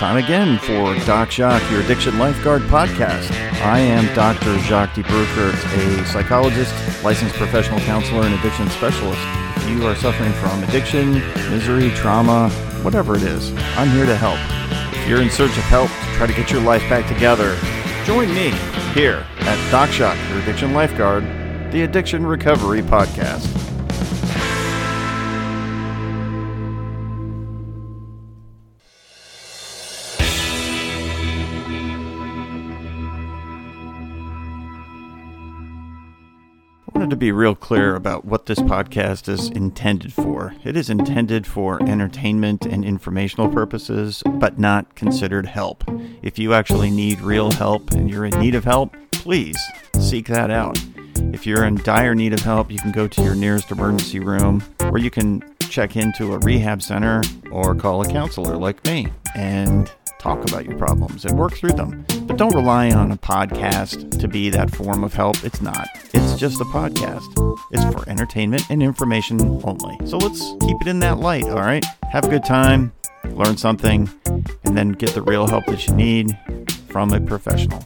time again for Doc Jacques, your addiction lifeguard podcast. I am Dr. Jacques de Bruckert, a psychologist, licensed professional counselor, and addiction specialist. If you are suffering from addiction, misery, trauma, whatever it is, I'm here to help. If you're in search of help to try to get your life back together, join me here at Doc Jacques, your addiction lifeguard, the Addiction Recovery Podcast. To be real clear about what this podcast is intended for. It is intended for entertainment and informational purposes, but not considered help. If you actually need real help and you're in need of help, please seek that out. If you're in dire need of help, you can go to your nearest emergency room or you can check into a rehab center or call a counselor like me and talk about your problems and work through them. But don't rely on a podcast to be that form of help. It's not. It's just a podcast. It's for entertainment and information only. So let's keep it in that light, all right? Have a good time, learn something, and then get the real help that you need from a professional.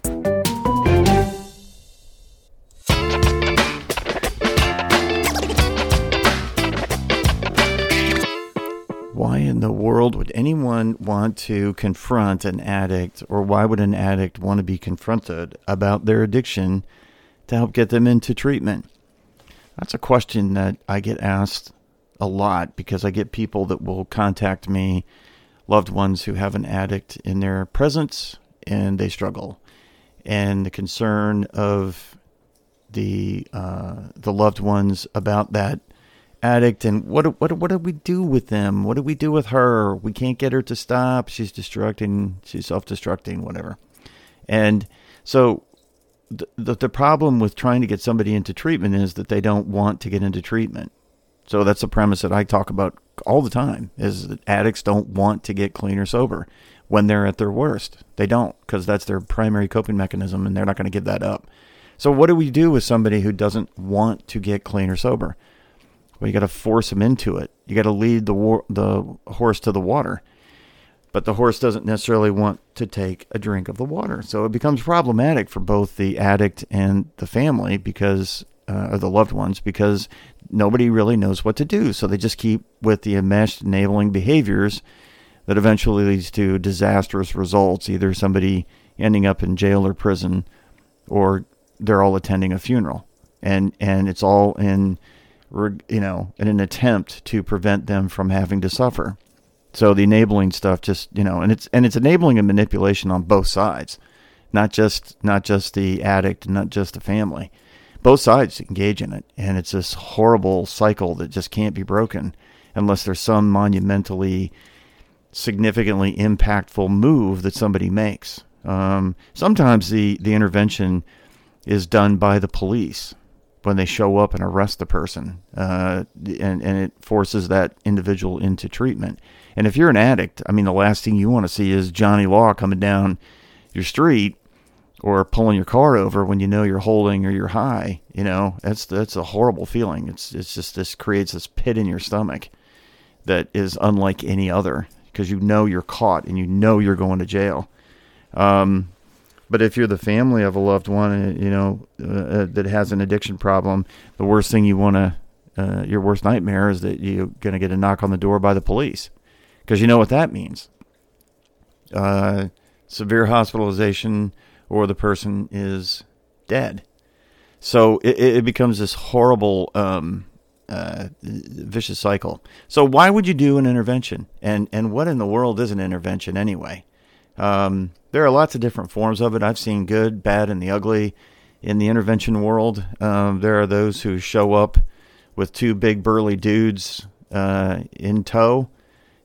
Why in the world would anyone want to confront an addict, or why would an addict want to be confronted about their addiction to help get them into treatment? That's a question that I get asked a lot because I get people that will contact me, loved ones who have an addict in their presence and they struggle. And the concern of the uh, the loved ones about that addict and what what what do we do with them? What do we do with her? We can't get her to stop. She's destructing. She's self-destructing. Whatever. And so the, the problem with trying to get somebody into treatment is that they don't want to get into treatment. So that's a premise that I talk about all the time is that addicts don't want to get clean or sober when they're at their worst. They don't because that's their primary coping mechanism and they're not going to give that up. So what do we do with somebody who doesn't want to get clean or sober? Well, you got to force them into it. You got to lead the war- the horse to the water. But the horse doesn't necessarily want to take a drink of the water. So it becomes problematic for both the addict and the family because uh, or the loved ones because nobody really knows what to do. So they just keep with the enmeshed enabling behaviors that eventually leads to disastrous results, either somebody ending up in jail or prison or they're all attending a funeral. And and it's all in you know, in an attempt to prevent them from having to suffer. So the enabling stuff just, you know, and it's and it's enabling and manipulation on both sides. Not just not just the addict, not just the family. Both sides engage in it, and it's this horrible cycle that just can't be broken unless there's some monumentally significantly impactful move that somebody makes. Um, sometimes the, the intervention is done by the police when they show up and arrest the person, uh, and and it forces that individual into treatment. And if you're an addict, I mean, the last thing you want to see is Johnny Law coming down your street or pulling your car over when you know you're holding or you're high. You know, that's that's a horrible feeling. It's it's just this creates this pit in your stomach that is unlike any other because you know you're caught and you know you're going to jail. Um, but if you're the family of a loved one, uh, you know, uh, uh, that has an addiction problem, the worst thing you want to, uh, your worst nightmare is that you're going to get a knock on the door by the police, because you know what that means. Uh, severe hospitalization, or the person is dead. So it, it becomes this horrible, um, uh, vicious cycle. So why would you do an intervention? And and what in the world is an intervention anyway? Um, there are lots of different forms of it. I've seen good, bad, and the ugly in the intervention world. Um, there are those who show up with two big burly dudes uh, in tow,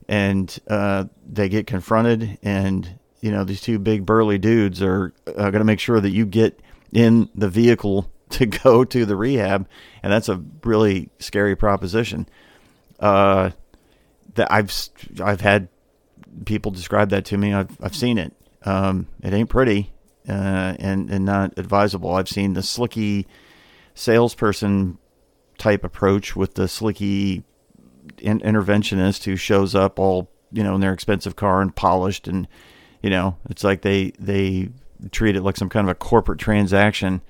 and uh, they get confronted, and you know these two big burly dudes are, are going to make sure that you get in the vehicle to go to the rehab, and that's a really scary proposition. Uh, that I've I've had people describe that to me. I've I've seen it. Um, it ain't pretty uh, and and not advisable. I've seen the slicky salesperson type approach with the slicky in- interventionist who shows up all you know in their expensive car and polished and You know, it's like they they treat it like some kind of a corporate transaction,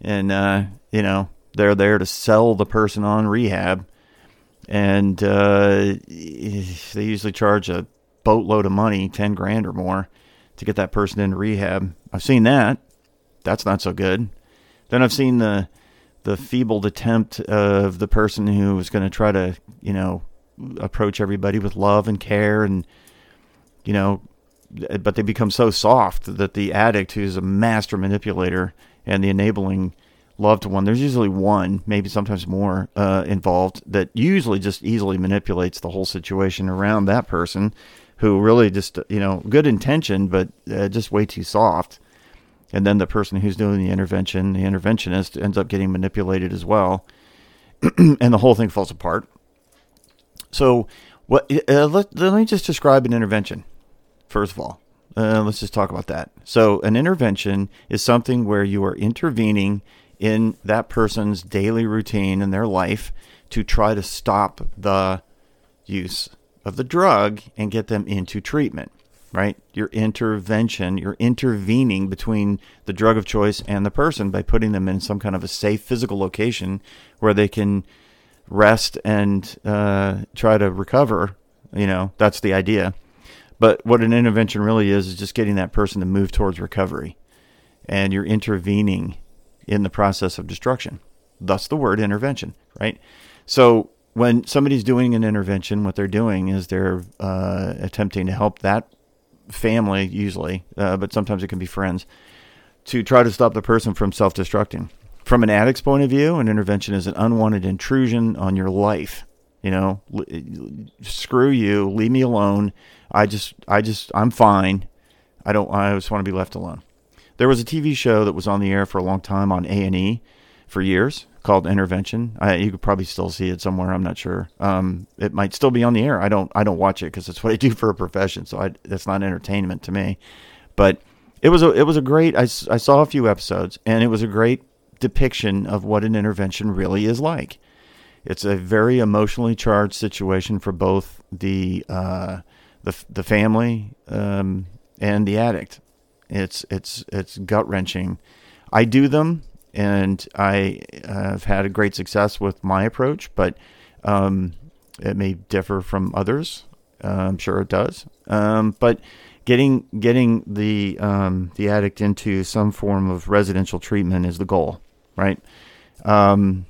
and uh, you know they're there to sell the person on rehab, and uh, they usually charge a boatload of money, ten grand or more, to get that person in rehab. I've seen that. That's not so good. Then I've seen the the feebled attempt of the person who was going to try to, you know, approach everybody with love and care and you know but they become so soft that the addict who's a master manipulator and the enabling loved one there's usually one maybe sometimes more uh, involved that usually just easily manipulates the whole situation around that person who really just you know good intention but uh, just way too soft. And then the person who's doing the intervention the interventionist ends up getting manipulated as well. And the whole thing falls apart so what uh, let, let me just describe an intervention first of all uh, let's just talk about that so an intervention is something where you are intervening in that person's daily routine in their life to try to stop the use of the drug and get them into treatment, right? Your intervention, you're intervening between the drug of choice and the person by putting them in some kind of a safe physical location where they can rest and uh, try to recover. You know, that's the idea. But what an intervention really is, is just getting that person to move towards recovery. And you're intervening in the process of destruction. Thus the word intervention, right? So when somebody's doing an intervention, what they're doing is they're uh, attempting to help that family, usually, uh, but sometimes it can be friends, to try to stop the person from self destructing. From an addict's point of view, an intervention is an unwanted intrusion on your life. You know, screw you, leave me alone. I just, I just, I'm fine. I don't, I just want to be left alone. There was a TV show that was on the air for a long time on A and E for years called Intervention. I, you could probably still see it somewhere. I'm not sure. Um, it might still be on the air. I don't. I don't watch it because it's what I do for a profession. So I, that's not entertainment to me. But it was a. It was a great. I, I saw a few episodes, and it was a great depiction of what an intervention really is like. It's a very emotionally charged situation for both the uh, the the family um, and the addict. It's it's it's gut wrenching. I do them and I have had a great success with my approach, but um, it may differ from others. Uh, I'm sure it does. Um, but getting getting the um, the addict into some form of residential treatment is the goal, right? Um,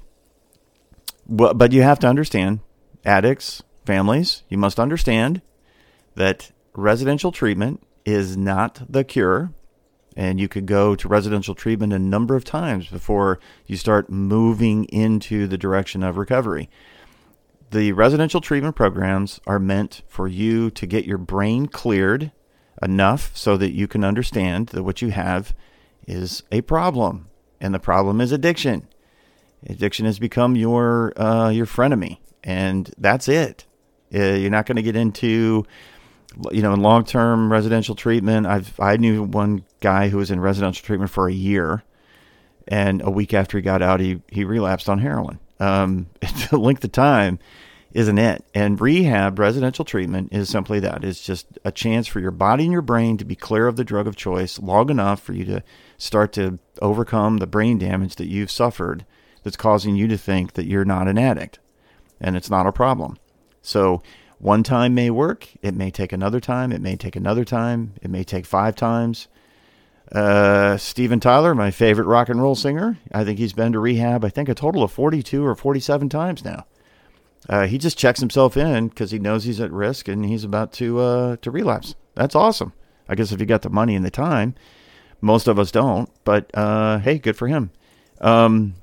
but, but you have to understand, addicts, families, you must understand that residential treatment is not the cure and you could go to residential treatment a number of times before you start moving into the direction of recovery. The residential treatment programs are meant for you to get your brain cleared enough so that you can understand that what you have is a problem, and the problem is addiction. Addiction has become your uh, your frenemy, and that's it. Uh, you're not going to get into you know, long term residential treatment, I've I knew one guy who was in residential treatment for a year, and a week after he got out, he he relapsed on heroin. Um, the length of time isn't it? And rehab, residential treatment, is simply that. It's just a chance for your body and your brain to be clear of the drug of choice long enough for you to start to overcome the brain damage that you've suffered that's causing you to think that you're not an addict and it's not a problem. So one time may work. It may take another time. It may take another time. It may take five times. Uh, Steven Tyler, my favorite rock and roll singer, I think he's been to rehab, I think a total of 42 or 47 times now. Uh, he just checks himself in because he knows he's at risk and he's about to uh, to relapse. That's awesome. I guess if you got the money and the time, most of us don't. But uh, hey, good for him. Um,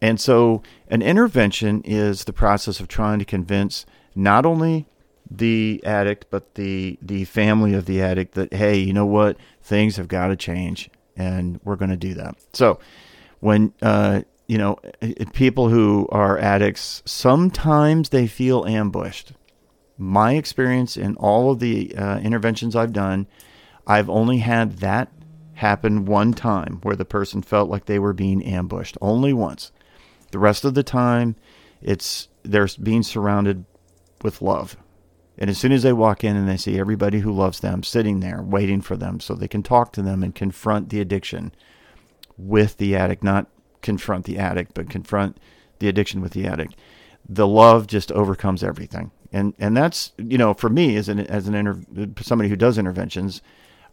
and so, an intervention is the process of trying to convince not only the addict but the the family of the addict that hey you know what things have got to change and we're going to do that so when uh, you know people who are addicts sometimes they feel ambushed my experience in all of the uh, interventions i've done i've only had that happen one time where the person felt like they were being ambushed only once the rest of the time it's they're being surrounded with love. And as soon as they walk in and they see everybody who loves them sitting there waiting for them so they can talk to them and confront the addiction with the addict, not confront the addict, but confront the addiction with the addict. The love just overcomes everything. And and that's, you know, for me as an as an inter, somebody who does interventions,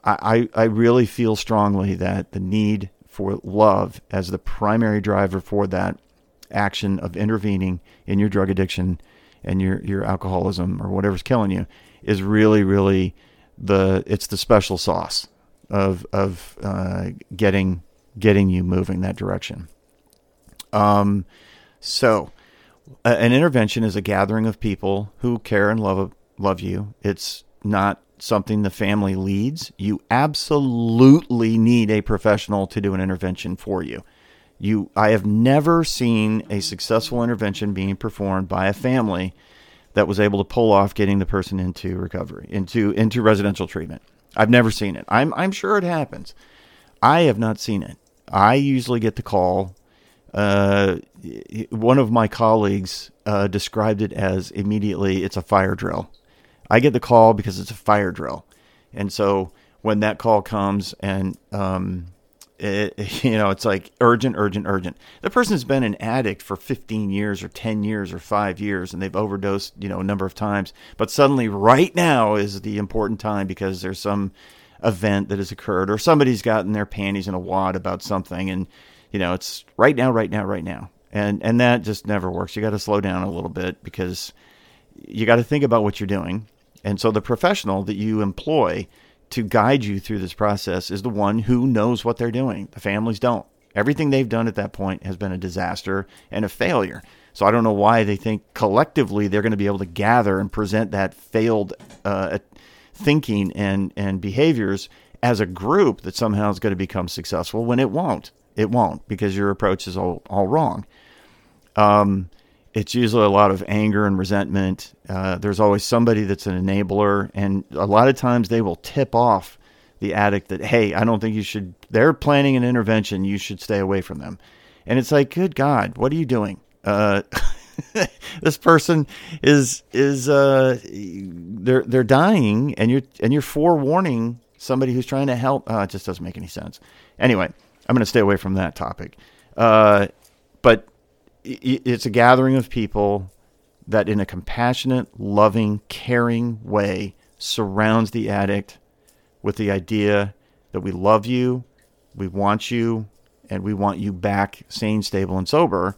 I, I really feel strongly that the need for love as the primary driver for that action of intervening in your drug addiction and your your alcoholism or whatever's killing you is really really the it's the special sauce of of uh, getting getting you moving that direction. Um, so an intervention is a gathering of people who care and love love you. It's not something the family leads. You absolutely need a professional to do an intervention for you. You, I have never seen a successful intervention being performed by a family that was able to pull off getting the person into recovery, into into residential treatment. I've never seen it. I'm I'm sure it happens. I have not seen it. I usually get the call. Uh, one of my colleagues uh, described it as immediately it's a fire drill. I get the call because it's a fire drill, and so when that call comes and um, it, you know, it's like urgent, urgent, urgent. The person's been an addict for 15 years or 10 years or five years and they've overdosed, you know, a number of times. But suddenly, right now is the important time because there's some event that has occurred or somebody's gotten their panties in a wad about something. And, you know, it's right now, right now, right now. And, and that just never works. You got to slow down a little bit because you got to think about what you're doing. And so the professional that you employ to guide you through this process is the one who knows what they're doing. The families don't. Everything they've done at that point has been a disaster and a failure. So I don't know why they think collectively they're going to be able to gather and present that failed uh, thinking and, and behaviors as a group that somehow is going to become successful when it won't. It won't because your approach is all, all wrong. Um, it's usually a lot of anger and resentment. Uh, there's always somebody that's an enabler, and a lot of times they will tip off the addict that, hey, I don't think you should. They're planning an intervention. You should stay away from them. And it's like, good God, what are you doing? Uh, this person is is uh, they're they're dying, and you're and you're forewarning somebody who's trying to help. Uh, it just doesn't make any sense. Anyway, I'm going to stay away from that topic. Uh, but it's a gathering of people that, in a compassionate, loving, caring way, surrounds the addict with the idea that we love you, we want you, and we want you back sane, stable, and sober,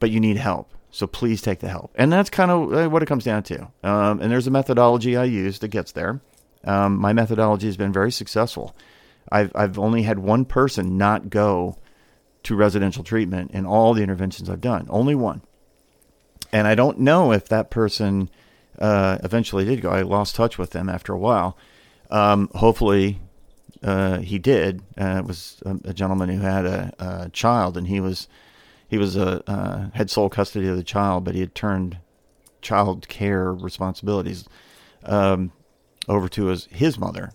but you need help. So please take the help. And that's kind of uh, what it comes down to. Um, and there's a methodology I use that gets there. Um, my methodology has been very successful. I've, I've only had one person not go to residential treatment in all the interventions I've done. Only one. And I don't know if that person uh, eventually did go. I lost touch with them after a while. Um, hopefully, uh, he did. Uh, it was a, a, gentleman who had a, a, child, and he was he was a uh, had sole custody of the child, but he had turned child care responsibilities um, over to his his mother.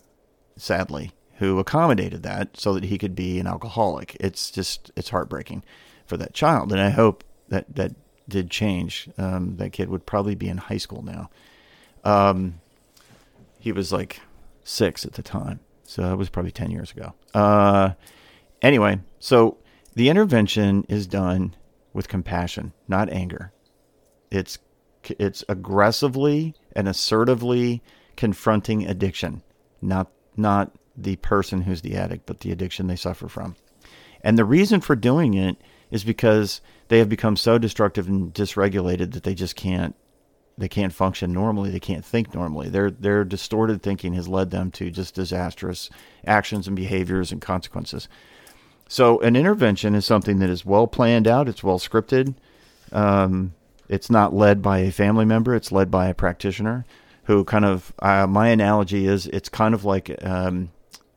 Sadly, who accommodated that so that he could be an alcoholic. It's just it's heartbreaking for that child, and I hope that that did change. Um, that kid would probably be in high school now. Um, he was like six at the time, so that was probably ten years ago. Uh, anyway, so the intervention is done with compassion, not anger. It's it's aggressively and assertively confronting addiction, not not the person who's the addict, but the addiction they suffer from. And the reason for doing it is because they have become so destructive and dysregulated that they just can't they can't function normally, they can't think normally. Their their distorted thinking has led them to just disastrous actions and behaviors and consequences. So an intervention is something that is well planned out, it's well scripted. Um, it's not led by a family member, it's led by a practitioner who kind of uh, my analogy is it's kind of like um,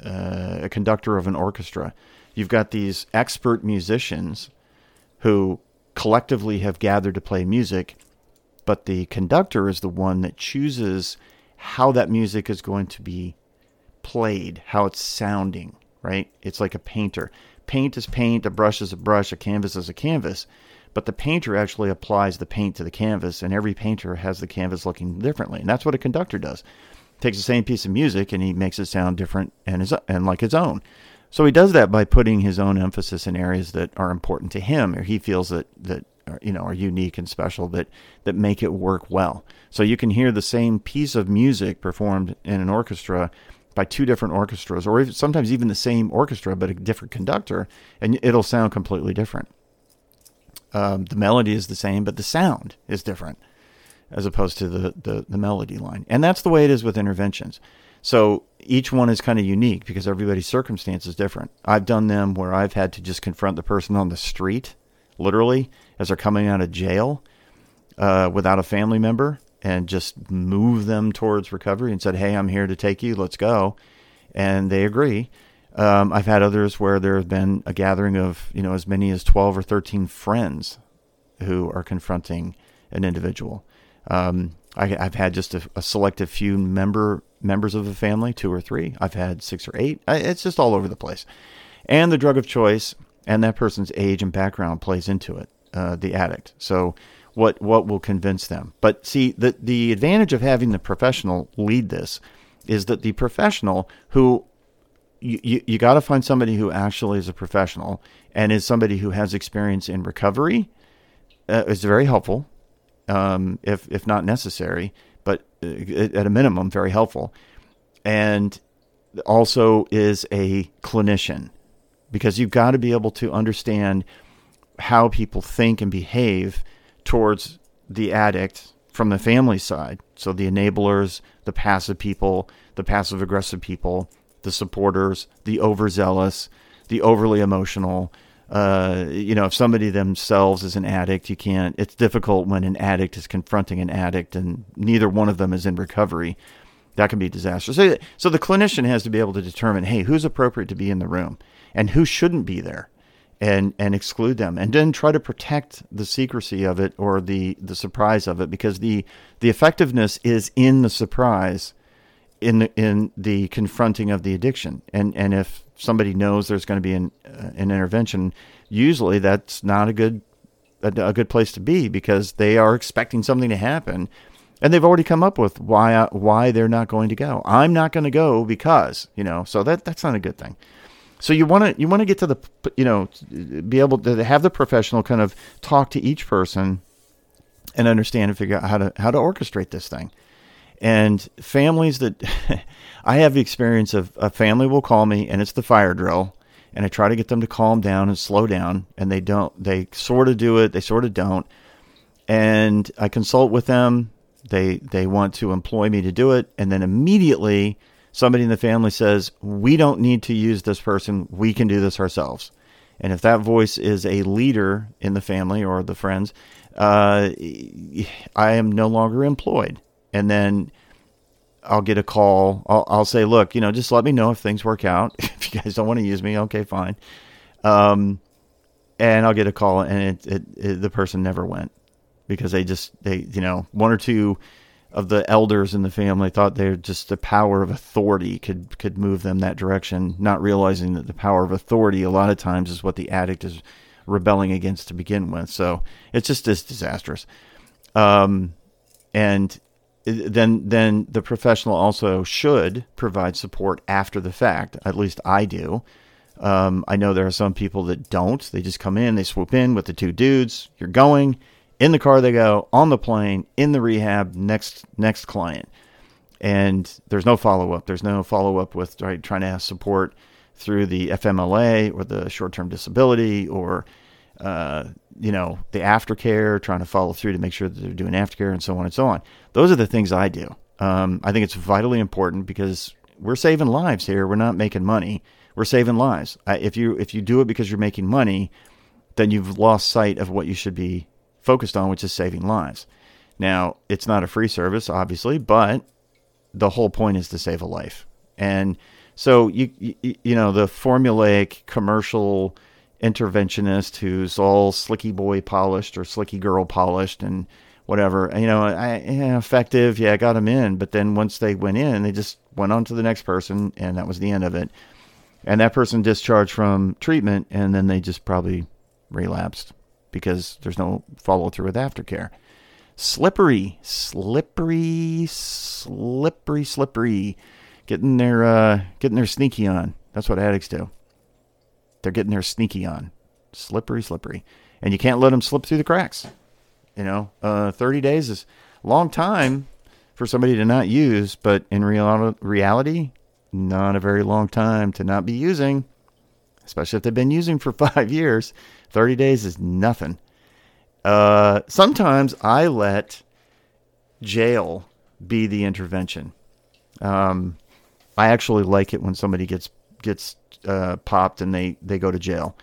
uh, a conductor of an orchestra. You've got these expert musicians who collectively have gathered to play music, but the conductor is the one that chooses how that music is going to be played, how it's sounding, right? It's like a painter. Paint is paint, a brush is a brush, a canvas is a canvas. but the painter actually applies the paint to the canvas, and every painter has the canvas looking differently, and that's what a conductor does. Takes the same piece of music and he makes it sound different and his and like his own. So he does that by putting his own emphasis in areas that are important to him, or he feels that that are, you know are unique and special that that make it work well. So you can hear the same piece of music performed in an orchestra by two different orchestras, or sometimes even the same orchestra but a different conductor, and it'll sound completely different. Um, the melody is the same, but the sound is different as opposed to the, the, the melody line. And that's the way it is with interventions. So each one is kind of unique because everybody's circumstance is different. I've done them where I've had to just confront the person on the street, literally, as they're coming out of jail uh, without a family member and just move them towards recovery and said, Hey, I'm here to take you. Let's go. And they agree. Um, I've had others where there have been a gathering of, you know, as many as 12 or 13 friends who are confronting an individual. Um, I, have had just a, a, selective few member members of the family, two or three. I've had six or eight. I, it's just all over the place, and the drug of choice and that person's age and background plays into it. Uh, the addict. So, what what will convince them? But see, the the advantage of having the professional lead this is that the professional who you, you, you got to find somebody who actually is a professional and is somebody who has experience in recovery uh, is very helpful um, if if not necessary, but uh, at a minimum, very helpful. And also is a clinician because you've got to be able to understand how people think and behave towards the addict from the family side. So the enablers, the passive people, the passive aggressive people, the supporters, the overzealous, the overly emotional, uh, you know, if somebody themselves is an addict, you can't. It's difficult when an addict is confronting an addict, and neither one of them is in recovery. That can be disastrous. So, so the clinician has to be able to determine, hey, who's appropriate to be in the room, and who shouldn't be there, and and exclude them, and then try to protect the secrecy of it or the the surprise of it, because the the effectiveness is in the surprise, in the, in the confronting of the addiction, and and if somebody knows there's going to be an, uh, an intervention, usually that's not a good a, a, good place to be because they are expecting something to happen, and they've already come up with why uh, why they're not going to go. I'm not going to go because you know. So that that's not a good thing. So you want to you want to get to the you know be able to have the professional kind of talk to each person and understand and figure out how to how to orchestrate this thing. And families that I have the experience of a family will call me and it's the fire drill and I try to get them to calm down and slow down and they don't they sort of do it, they sort of don't. And I consult with them. They they want to employ me to do it and then immediately somebody in the family says, "We don't need to use this person. We can do this ourselves." And if that voice is a leader in the family or the friends, uh, I am no longer employed. And then I'll get a call. I'll, I'll say, look, you know, just let me know if things work out. if you guys don't want to use me, okay, fine. Um, and I'll get a call, and it, it, it, the person never went because they just they you know one or two of the elders in the family thought they're just the power of authority could could move them that direction, not realizing that the power of authority a lot of times is what the addict is rebelling against to begin with. So it's just as disastrous. Um, and then then the professional also should provide support after the fact. At least I do. Um, I know there are some people that don't. They just come in, they swoop in with the two dudes. You're going in the car. They go on the plane in the rehab. Next next client, and there's no follow up. There's no follow up with right, trying to have support through the FMLA or the short term disability or uh, you know, the aftercare, trying to follow through to make sure that they're doing aftercare and so on and so on. Those are the things I do. Um, I think it's vitally important because we're saving lives here. We're not making money. We're saving lives. I, if you if you do it because you're making money, then you've lost sight of what you should be focused on, which is saving lives. Now, it's not a free service, obviously, but the whole point is to save a life. And so you you, you know the formulaic commercial interventionist who's all slicky boy polished or slicky girl polished and whatever. You know, I, yeah, effective. Yeah, I got them in. But then once they went in, they just went on to the next person, and that was the end of it. And that person discharged from treatment, and then they just probably relapsed because there's no follow through with aftercare. Slippery, slippery, slippery, slippery. Getting their uh, getting their sneaky on. That's what addicts do. They're getting their sneaky on. Slippery, slippery, and you can't let them slip through the cracks. You know, uh, 30 days is a long time for somebody to not use, but in real, reality, not a very long time to not be using, especially if they've been using for five years. 30 days is nothing. Uh, sometimes I let jail be the intervention. Um, I actually like it when somebody gets gets uh, popped and they, they go to jail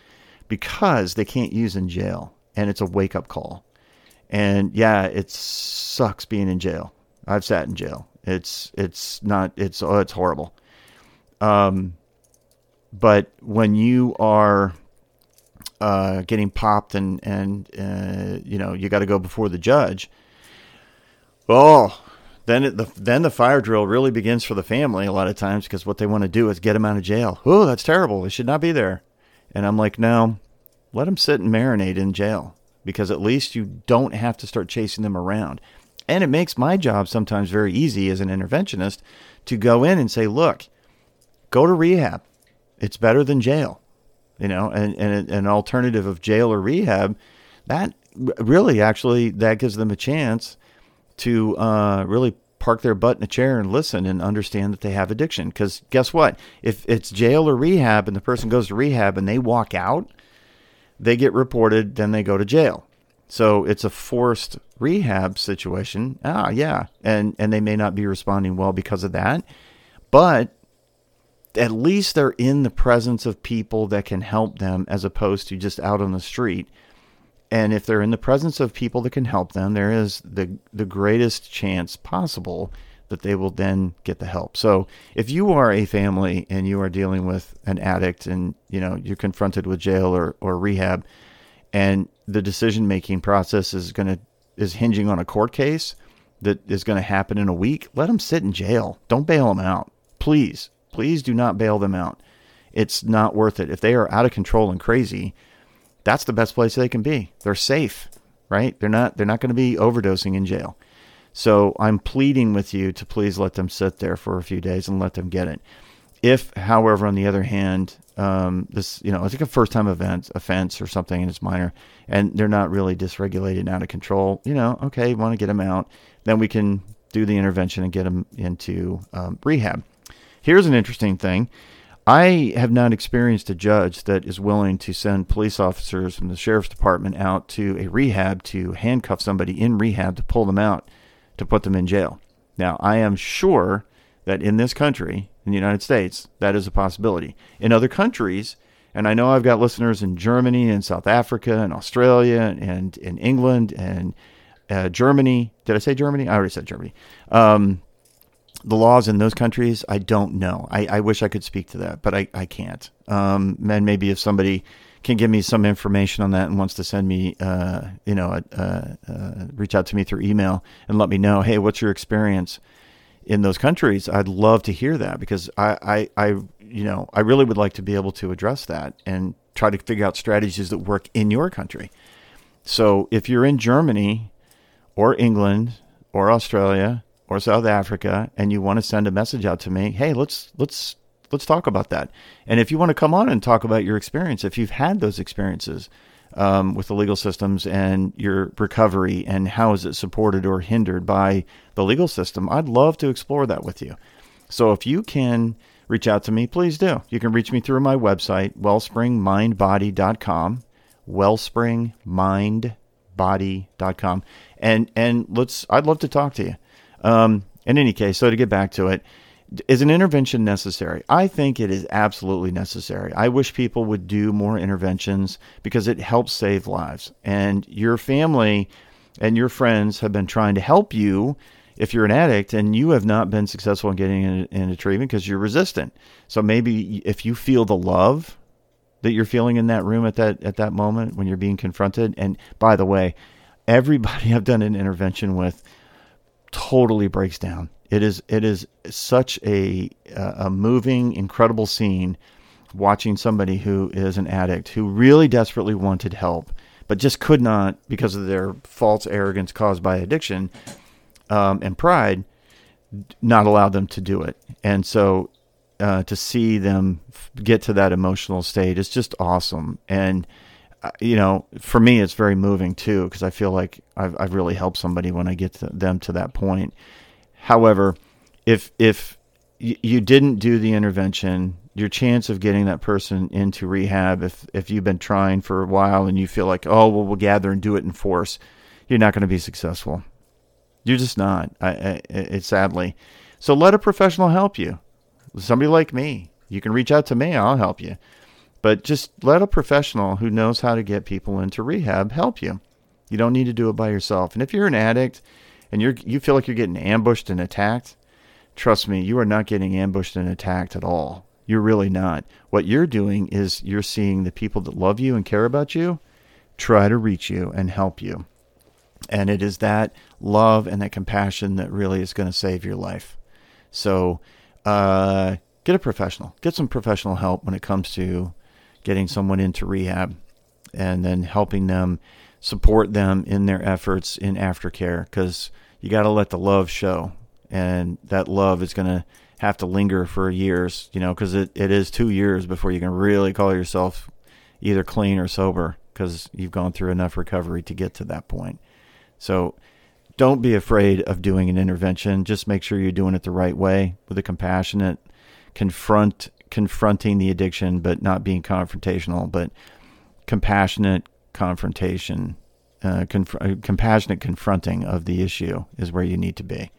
because they can't use in jail, and it's a wake up call. And yeah, it sucks being in jail. I've sat in jail. It's it's not it's oh, it's horrible. Um, but when you are uh, getting popped and and uh, you know you got to go before the judge, oh, then it, the then the fire drill really begins for the family a lot of times because what they want to do is get them out of jail. Oh, that's terrible. They should not be there. And I'm like, no, let them sit and marinate in jail because at least you don't have to start chasing them around. And it makes my job sometimes very easy as an interventionist to go in and say, look, go to rehab. It's better than jail. You know, and, and an alternative of jail or rehab, that really actually that gives them a chance to uh, really park their butt in a chair and listen and understand that they have addiction. Because guess what? If it's jail or rehab and the person goes to rehab and they walk out, they get reported, then they go to jail. So it's a forced rehab situation. Ah, yeah, and and they may not be responding well because of that, but at least they're in the presence of people that can help them as opposed to just out on the street. And if they're in the presence of people that can help them, there is the the greatest chance possible that they will then get the help. So if you are a family and you are dealing with an addict and you know you're confronted with jail or, or rehab and the decision making process is to is hinging on a court case that is going to happen in a week, let them sit in jail. Don't bail them out. Please, please do not bail them out. It's not worth it. If they are out of control and crazy, that's the best place they can be. They're safe, right? They're not they're not going to be overdosing in jail. So I'm pleading with you to please let them sit there for a few days and let them get it. If, however, on the other hand, um, this you know it's like a first time event offense or something and it's minor, and they're not really dysregulated and out of control, you know, okay, want to get them out, then we can do the intervention and get them into um, rehab. Here's an interesting thing. I have not experienced a judge that is willing to send police officers from the sheriff's department out to a rehab to handcuff somebody in rehab to pull them out to put them in jail. Now, I am sure that in this country, in the United States, that is a possibility. In other countries, and I know I've got listeners in Germany and South Africa and Australia and in England and uh, Germany. Did I say Germany? I already said Germany. Um, the laws in those countries, I don't know. I, I, wish I could speak to that, but I, I can't. Um, and maybe if somebody can give me some information on that and wants to send me, uh, you know, uh, uh, reach out to me through email and let me know, hey, what's your experience in those countries? I'd love to hear that because I, I, I, you know, I really would like to be able to address that and try to figure out strategies that work in your country. So if you're in Germany or England or Australia or South Africa and you want to send a message out to me, hey, let's let's let's talk about that. And if you want to come on and talk about your experience, if you've had those experiences um, with the legal systems and your recovery and how is it supported or hindered by the legal system, I'd love to explore that with you. So if you can reach out to me, please do. You can reach me through my website, wellspringmindbody.com, wellspringmindbody.com. And and let's I'd love to talk to you. Um, in any case, so to get back to it, is an intervention necessary? I think it is absolutely necessary. I wish people would do more interventions because it helps save lives. And your family and your friends have been trying to help you if you're an addict and you have not been successful in getting into treatment because you're resistant. So maybe if you feel the love that you're feeling in that room at that at that moment when you're being confronted and by the way, everybody I've done an intervention with totally breaks down it is it is such a a moving, incredible scene watching somebody who is an addict who really desperately wanted help, but just could not because of their false arrogance caused by addiction um, and pride, not allow them to do it. And so uh, to see them get to that emotional state is just awesome. And Uh, you know, for me, it's very moving too because I feel like I've, I've really helped somebody when I get to them to that point. However, if if you didn't do the intervention, your chance of getting that person into rehab, if if you've been trying for a while and you feel like, oh, well, we'll gather and do it in force, you're not going to be successful. You're just not. I, I, it sadly. So let a professional help you. Somebody like me. You can reach out to me. I'll help you. But just let a professional who knows how to get people into rehab help you. You don't need to do it by yourself. And if you're an addict and you're you feel like you're getting ambushed and attacked, trust me, you are not getting ambushed and attacked at all. You're really not. What you're doing is you're seeing the people that love you and care about you try to reach you and help you. And it is that love and that compassion that really is going to save your life. So, uh, get a professional. Get some professional help when it comes to getting someone into rehab and then helping them support them in their efforts in aftercare because you got to let the love show. And that love is going to have to linger for years, you know, because it, it is two years before you can really call yourself either clean or sober because you've gone through enough recovery to get to that point. So don't be afraid of doing an intervention. Just make sure you're doing it the right way with a compassionate confront confronting the addiction, but not being confrontational, but compassionate confrontation, uh, conf- uh, compassionate confronting of the issue is where you need to be.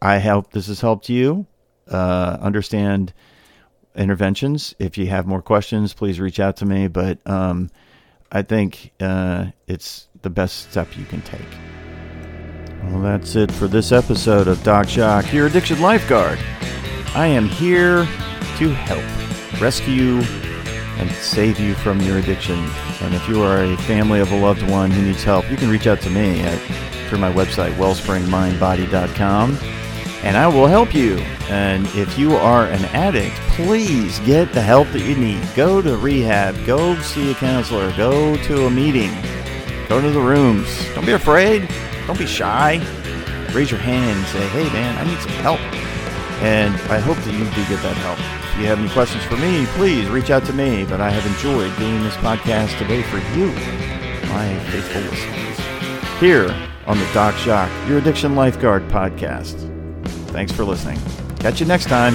I hope this has helped you uh, understand interventions. If you have more questions, please reach out to me. But um, I think uh, it's the best step you can take. Well, that's it for this episode of Doc Jacques, your addiction lifeguard. I am here to help rescue and save you from your addiction. And if you are a family of a loved one who needs help, you can reach out to me at, through my website, wellspringmindbody.com, and I will help you. And if you are an addict, please get the help that you need. Go to rehab, go see a counselor, go to a meeting, go to the rooms. Don't be afraid, don't be shy. Raise your hand and say, hey man, I need some help. And I hope that you do get that help. If you have any questions for me, please reach out to me. But I have enjoyed doing this podcast today for you, my faithful listeners. Here on the Doc Jacques, your Addiction Lifeguard podcast. Thanks for listening. Catch you next time.